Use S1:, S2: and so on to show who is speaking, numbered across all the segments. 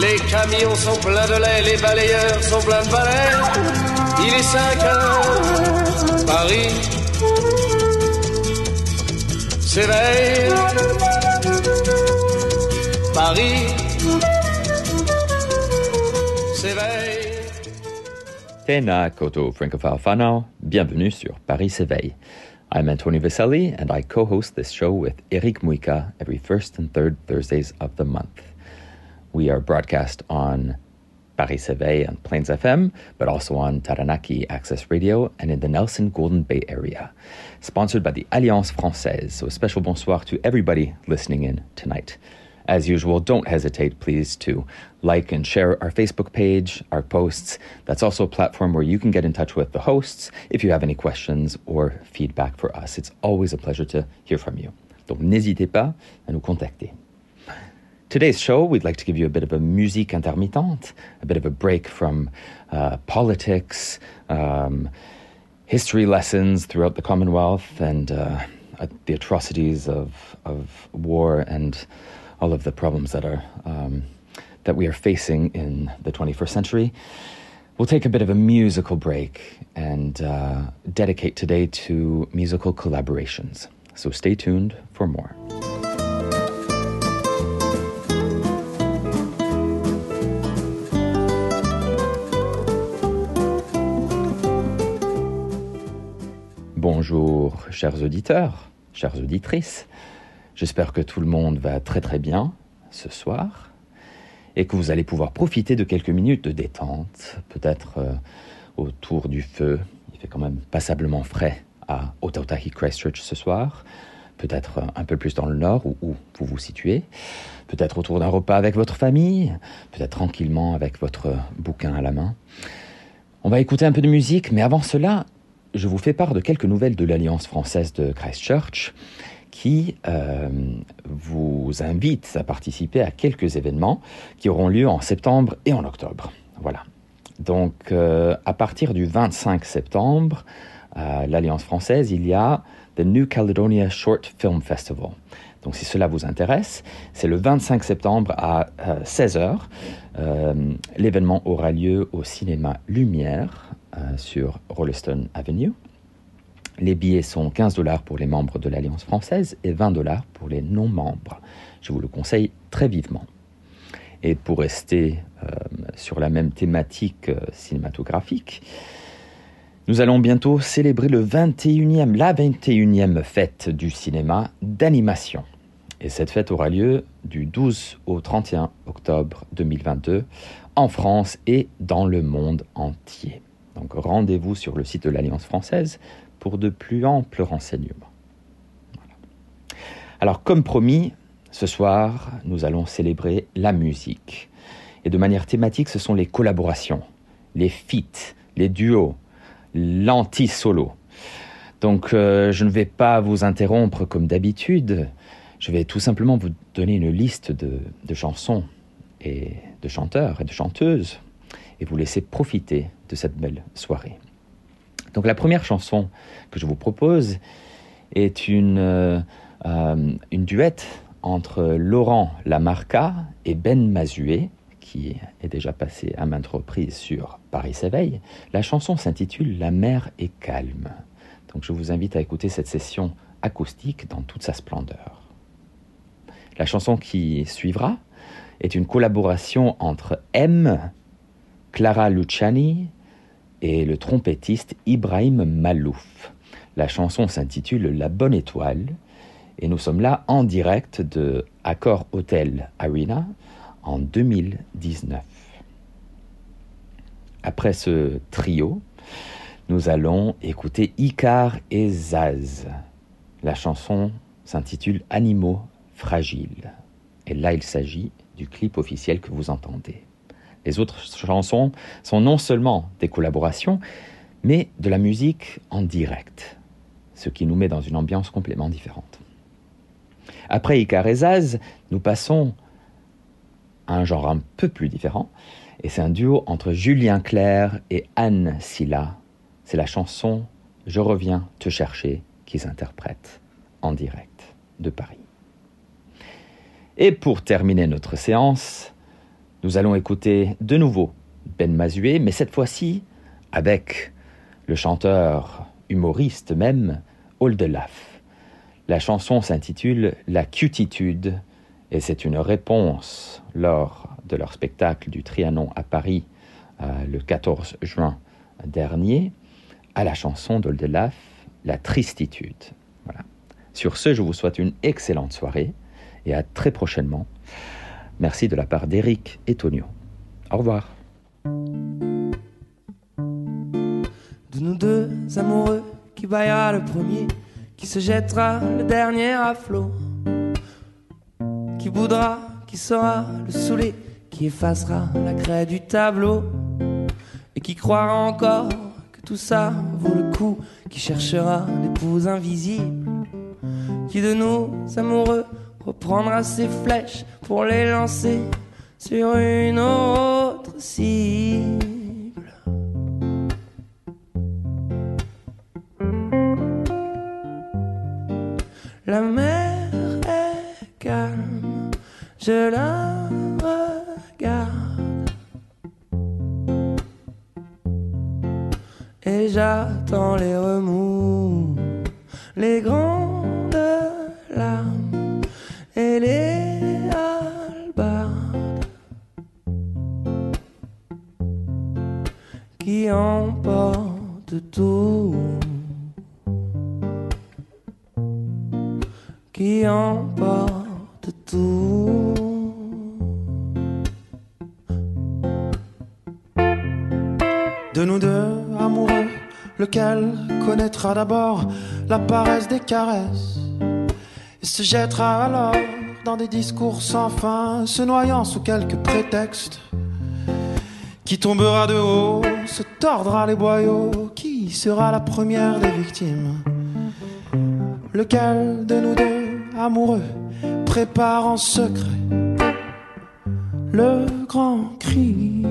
S1: Les camions sont pleins de lait, les balayeurs sont pleins de balais. Il est 5 heures, Paris s'éveille. Paris s'éveille.
S2: Tēnā koto francophile bienvenue sur Paris s'éveille. I'm Antonio Vaselli, and I co-host this show with Eric Muika every first and third Thursdays of the month. We are broadcast on Paris s'éveille and Plains FM, but also on Taranaki Access Radio and in the Nelson Golden Bay area. Sponsored by the Alliance Française, so a special bonsoir to everybody listening in tonight. As usual, don't hesitate, please, to like and share our Facebook page, our posts. That's also a platform where you can get in touch with the hosts if you have any questions or feedback for us. It's always a pleasure to hear from you. Donc n'hésitez pas à nous contacter. Today's show, we'd like to give you a bit of a musique intermittente, a bit of a break from uh, politics, um, history lessons throughout the Commonwealth, and uh, uh, the atrocities of, of war and all of the problems that are um, that we are facing in the 21st century. We'll take a bit of a musical break and uh, dedicate today to musical collaborations. So stay tuned for more. Bonjour, chers auditeurs, chères auditrices. J'espère que tout le monde va très très bien ce soir et que vous allez pouvoir profiter de quelques minutes de détente, peut-être euh, autour du feu. Il fait quand même passablement frais à Otautahi Christchurch ce soir, peut-être un peu plus dans le nord où, où vous vous situez, peut-être autour d'un repas avec votre famille, peut-être tranquillement avec votre bouquin à la main. On va écouter un peu de musique, mais avant cela, je vous fais part de quelques nouvelles de l'Alliance française de Christchurch qui euh, vous invite à participer à quelques événements qui auront lieu en septembre et en octobre. Voilà. Donc, euh, à partir du 25 septembre, à l'Alliance française, il y a the New Caledonia Short Film Festival. Donc, si cela vous intéresse, c'est le 25 septembre à 16h. Euh, L'événement aura lieu au cinéma Lumière sur Rolleston Avenue. Les billets sont 15 dollars pour les membres de l'Alliance française et 20 dollars pour les non-membres. Je vous le conseille très vivement. Et pour rester euh, sur la même thématique euh, cinématographique, nous allons bientôt célébrer le 21e, la 21e fête du cinéma d'animation. Et cette fête aura lieu du 12 au 31 octobre 2022 en France et dans le monde entier. Donc rendez-vous sur le site de l'Alliance française pour de plus amples renseignements. Alors comme promis, ce soir, nous allons célébrer la musique. Et de manière thématique, ce sont les collaborations, les feats, les duos, l'anti-solo. Donc euh, je ne vais pas vous interrompre comme d'habitude, je vais tout simplement vous donner une liste de, de chansons et de chanteurs et de chanteuses et vous laisser profiter de cette belle soirée. Donc la première chanson que je vous propose est une, euh, euh, une duette entre Laurent Lamarca et Ben Mazué, qui est déjà passé à maintes reprises sur Paris s'éveille. La chanson s'intitule La mer est calme. Donc je vous invite à écouter cette session acoustique dans toute sa splendeur. La chanson qui suivra est une collaboration entre M, Clara Luciani et le trompettiste Ibrahim Malouf. La chanson s'intitule La Bonne Étoile et nous sommes là en direct de Accor Hotel Arena en 2019. Après ce trio, nous allons écouter Icar et Zaz. La chanson s'intitule Animaux fragiles. Et là, il s'agit du clip officiel que vous entendez. Les autres chansons sont non seulement des collaborations, mais de la musique en direct, ce qui nous met dans une ambiance complètement différente. Après Icarezaz, nous passons à un genre un peu plus différent, et c'est un duo entre Julien Clerc et Anne Silla. C'est la chanson Je reviens te chercher qu'ils interprètent en direct de Paris. Et pour terminer notre séance, nous allons écouter de nouveau Ben Mazué, mais cette fois-ci avec le chanteur humoriste même, Oldelaf. La chanson s'intitule La cutitude et c'est une réponse lors de leur spectacle du Trianon à Paris euh, le 14 juin dernier à la chanson d'Oldelaf, La tristitude. Voilà. Sur ce, je vous souhaite une excellente soirée et à très prochainement. Merci de la part d'Eric et Tonio. Au revoir.
S3: De nous deux amoureux, qui baillera le premier, qui se jettera le dernier à flot, qui boudra, qui sera le saoulé, qui effacera la craie du tableau, et qui croira encore que tout ça vaut le coup, qui cherchera l'épouse invisible, qui de nous amoureux reprendra ses flèches pour les lancer sur une autre cible. Qui emporte tout.
S4: De nous deux, amoureux, lequel connaîtra d'abord la paresse des caresses et se jettera alors dans des discours sans fin, se noyant sous quelques prétextes. Qui tombera de haut, se tordra les boyaux, qui sera la première des victimes Lequel de nous deux, amoureux, prépare en secret le grand cri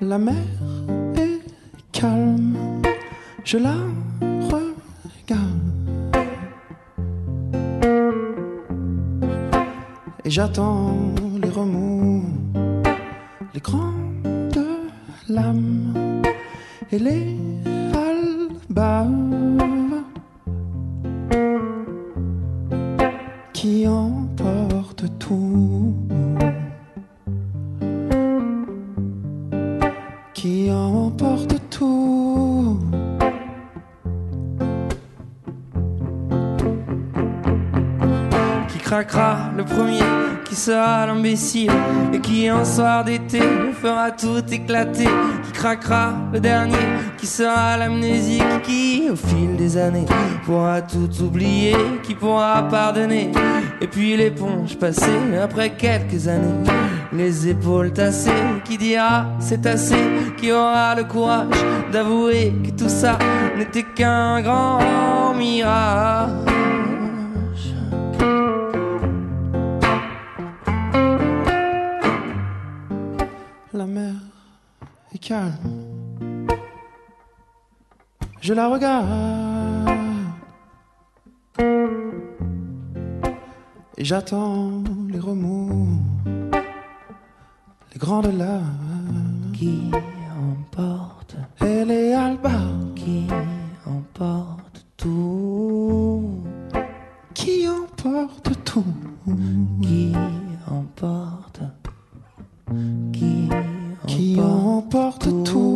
S4: La mer est calme, je la regarde. Et j'attends les remous, les grandes lames et qui
S3: un soir d'été fera tout éclater, qui craquera le dernier, qui sera l'amnésique, qui au fil des années pourra tout oublier, qui pourra pardonner, et puis l'éponge passée après quelques années, les épaules tassées, qui dira c'est assez, qui aura le courage d'avouer que tout ça n'était qu'un grand mirage.
S4: La mer est calme. Je la regarde. Et j'attends les remous, les grandes larmes
S3: qui emporte,
S4: et les albas
S3: qui emporte tout,
S4: qui emportent tout?
S3: qui emporte, qui
S4: Qui
S3: emporte
S4: tout.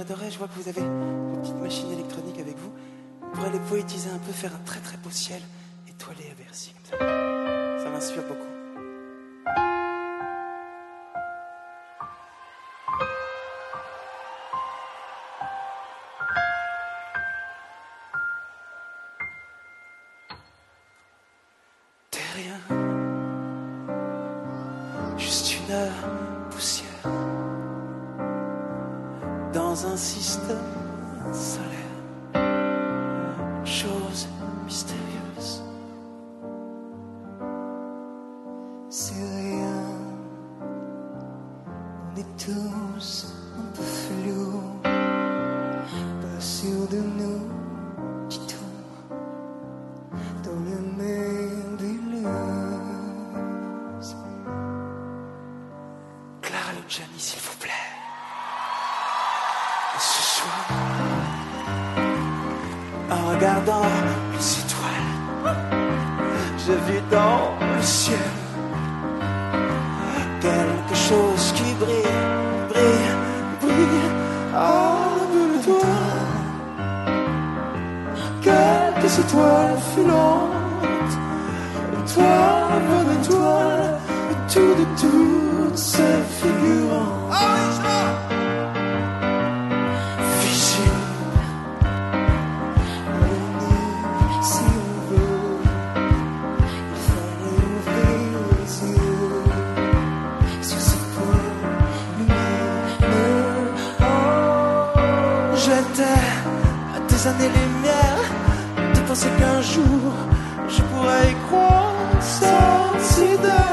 S4: j'adorais, je vois que vous avez une petite machine électronique avec vous. Vous pourrez les poétiser un peu, faire un très très beau ciel étoilé à Bercy. Ça m'inspire beaucoup. dans un système solaire. Chose mystère des étoiles filantes. Étoile, bonne étoile, tout de toutes ces figurants. Oh, C'est qu'un jour je pourrais y croire sans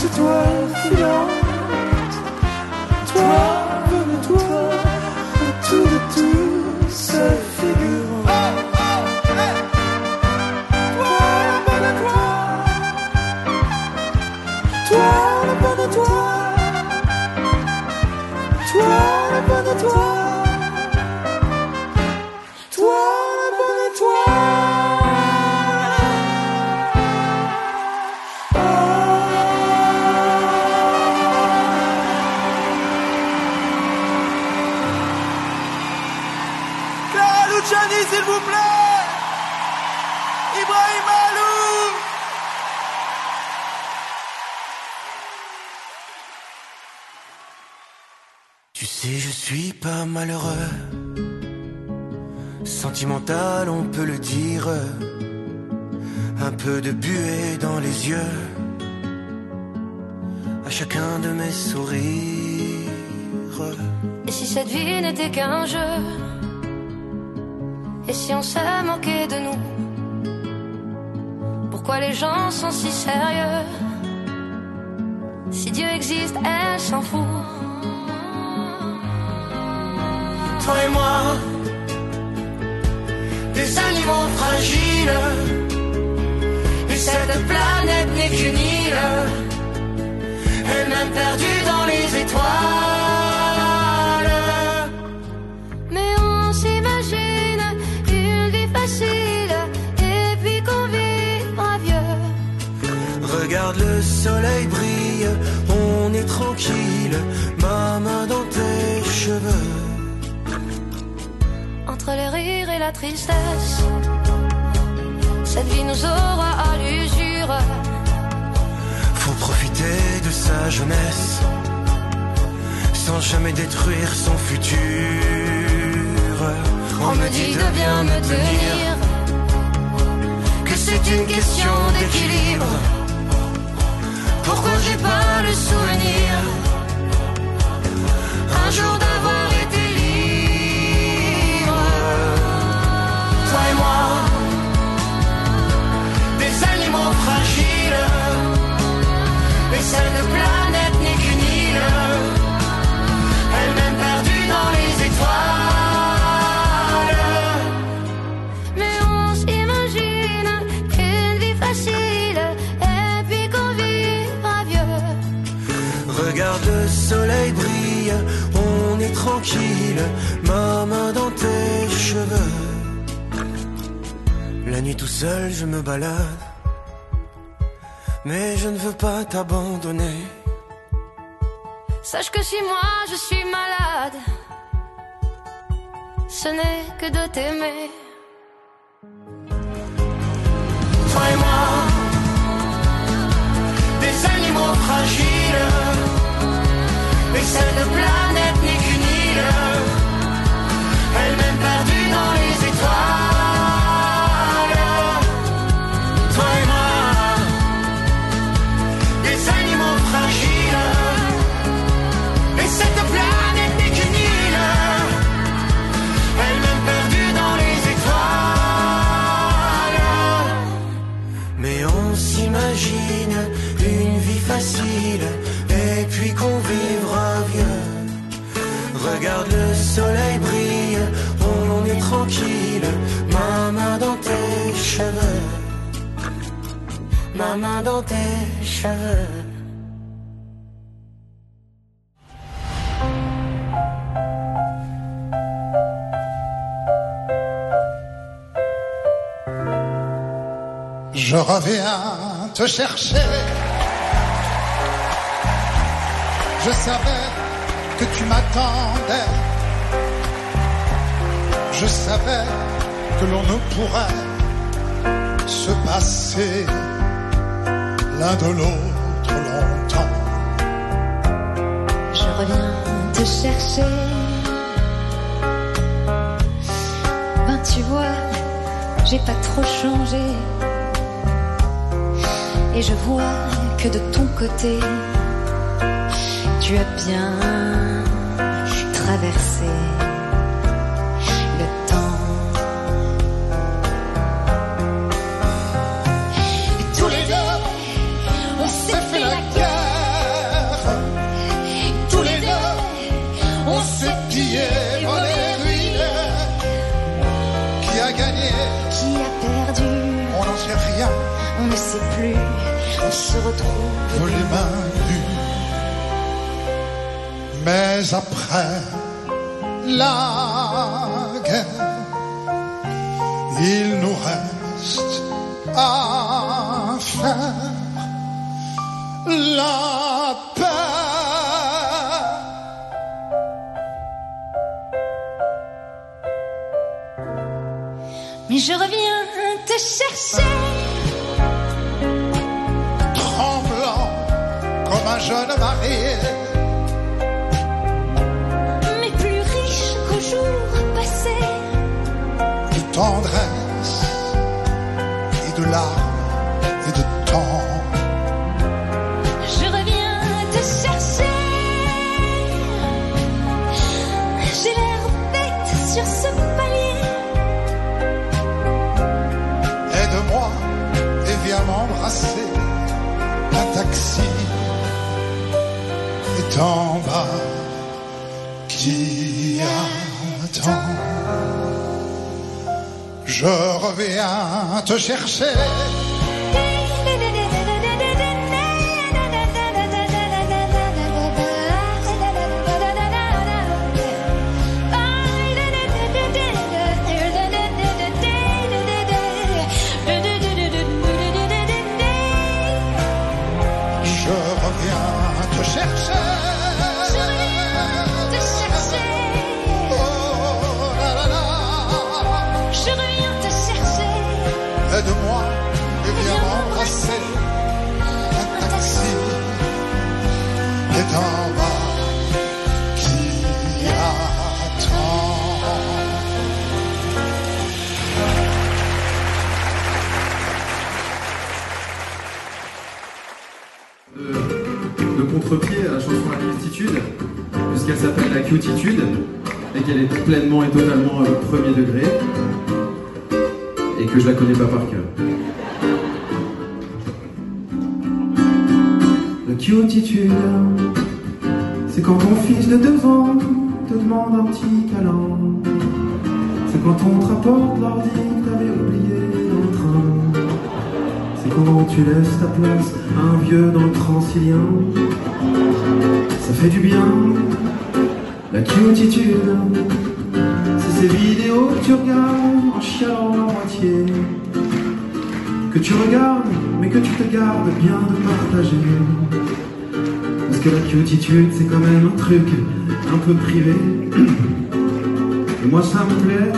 S5: c'est toi, filante, toi. Tu sais, je suis pas malheureux. Sentimental, on peut le dire. Un peu de buée dans les yeux. À chacun de mes sourires.
S6: Et si cette vie n'était qu'un jeu? Et si on s'est moqué de nous? Pourquoi les gens sont si sérieux? Si Dieu existe, elle s'en fout.
S5: Toi et moi, des animaux fragiles. Et cette planète n'est qu'une île. Elle-même perdue dans les étoiles.
S6: Mais on s'imagine une vie facile Et puis qu'on vivra vieux
S5: Regarde le soleil brille, on est tranquille, ma
S6: les rires et la tristesse Cette vie nous aura à l'usure
S5: Faut profiter de sa jeunesse, sans jamais détruire son futur.
S6: On me dit de bien me tenir
S5: que c'est une question d'équilibre. Pourquoi j'ai pas le souvenir? Un jour d'avoir pas t'abandonner.
S6: Sache que si moi je suis malade Ce n'est que de t'aimer
S5: Toi et moi, des animaux fragiles, et cette planète n'est soleil brille, on est tranquille, ma main dans tes cheveux. Ma main dans tes cheveux.
S7: Je reviens te chercher. Je savais que tu m'attendais. Je savais que l'on ne pourrait se passer l'un de l'autre longtemps.
S8: Je reviens te chercher. Ben tu vois, j'ai pas trop changé. Et je vois que de ton côté, tu as bien traversé se retrouve.
S7: les mains nues. Mais après la guerre, il nous reste à faire la paix.
S6: Mais je reviens te chercher.
S7: Jeune marié.
S6: Mais plus riche qu'au jour passé.
S7: de tendresse et de larmes et de temps.
S6: Je reviens te chercher. J'ai l'air bête sur ce palier.
S7: Aide-moi et viens m'embrasser. Un taxi est en bas qui attend? Je reviens te chercher. Et
S4: qu'elle est pleinement et totalement euh, premier degré, et que je la connais pas par cœur. La cutitude, c'est quand ton fils de deux ans te demande un petit câlin. C'est quand on te rapporte l'ordi que t'avais oublié dans le train. C'est quand tu laisses ta place à un vieux dans le transilien. Ça fait du bien, la cutitude. C'est ces vidéos que tu regardes en chialant à moitié. Que tu regardes, mais que tu te gardes bien de partager. Parce que la cutitude, c'est quand même un truc un peu privé. Et moi, ça me plaît,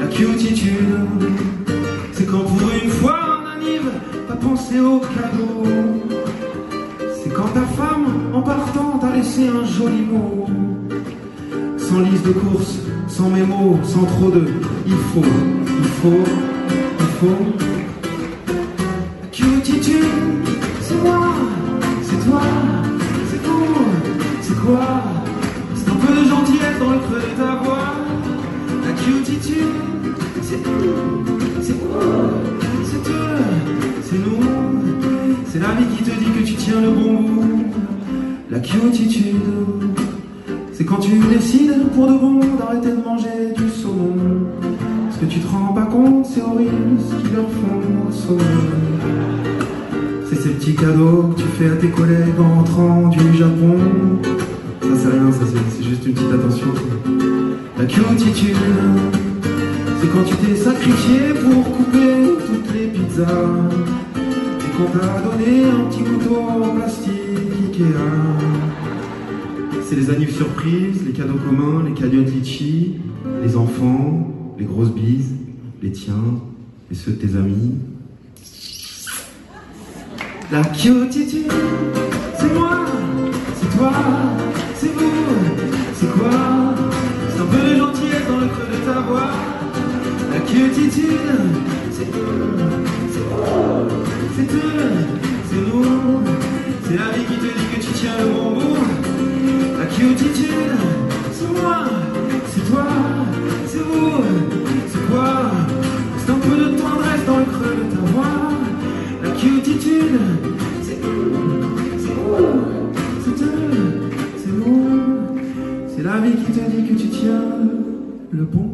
S4: la cutitude. C'est quand pour une fois un anniv, t'as pensé au cadeau. C'est quand ta femme, en partant, t'a laissé un joli mot. Sans liste de courses, sans mémo, sans trop de il faut, il faut, il faut. La cutitude, c'est moi, c'est toi, c'est tout, c'est quoi? C'est un peu de gentillesse dans le creux de ta voix. La cutitude, c'est tout, c'est vous, c'est eux, c'est nous. C'est la vie qui te dit que tu tiens le bon bout. La cutitude, c'est quand tu décides pour de bon d'arrêter de manger du saumon. Parce que tu te rends pas compte, c'est horrible ce qu'ils leur font au saumon. C'est ces petits cadeaux que tu fais à tes collègues en rentrant du Japon. Ça c'est rien, ça c'est- c'est juste une petite attention. La cutitude, c'est quand tu t'es sacrifié pour couper toutes les pizzas. Et qu'on t'a donné un petit couteau en plastique Ikea. C'est les annives surprises, les cadeaux communs, les cagnottes litchi, les enfants, les grosses bises, les tiens et ceux de tes amis. La cutitude, c'est moi, c'est toi, c'est vous, c'est quoi? C'est un peu de gentillesse dans le creux de ta voix. La cutitude, c'est eux, c'est vous, c'est eux, c'est nous. C'est la vie qui te dit que tu tiens le bon bout. C'est moi, c'est toi, c'est vous, c'est quoi? C'est un peu de tendresse dans le creux de ta voix. La cutitude, c'est eux, c'est vous, c'est eux, c'est nous. C'est la vie qui te dit que tu tiens le bon.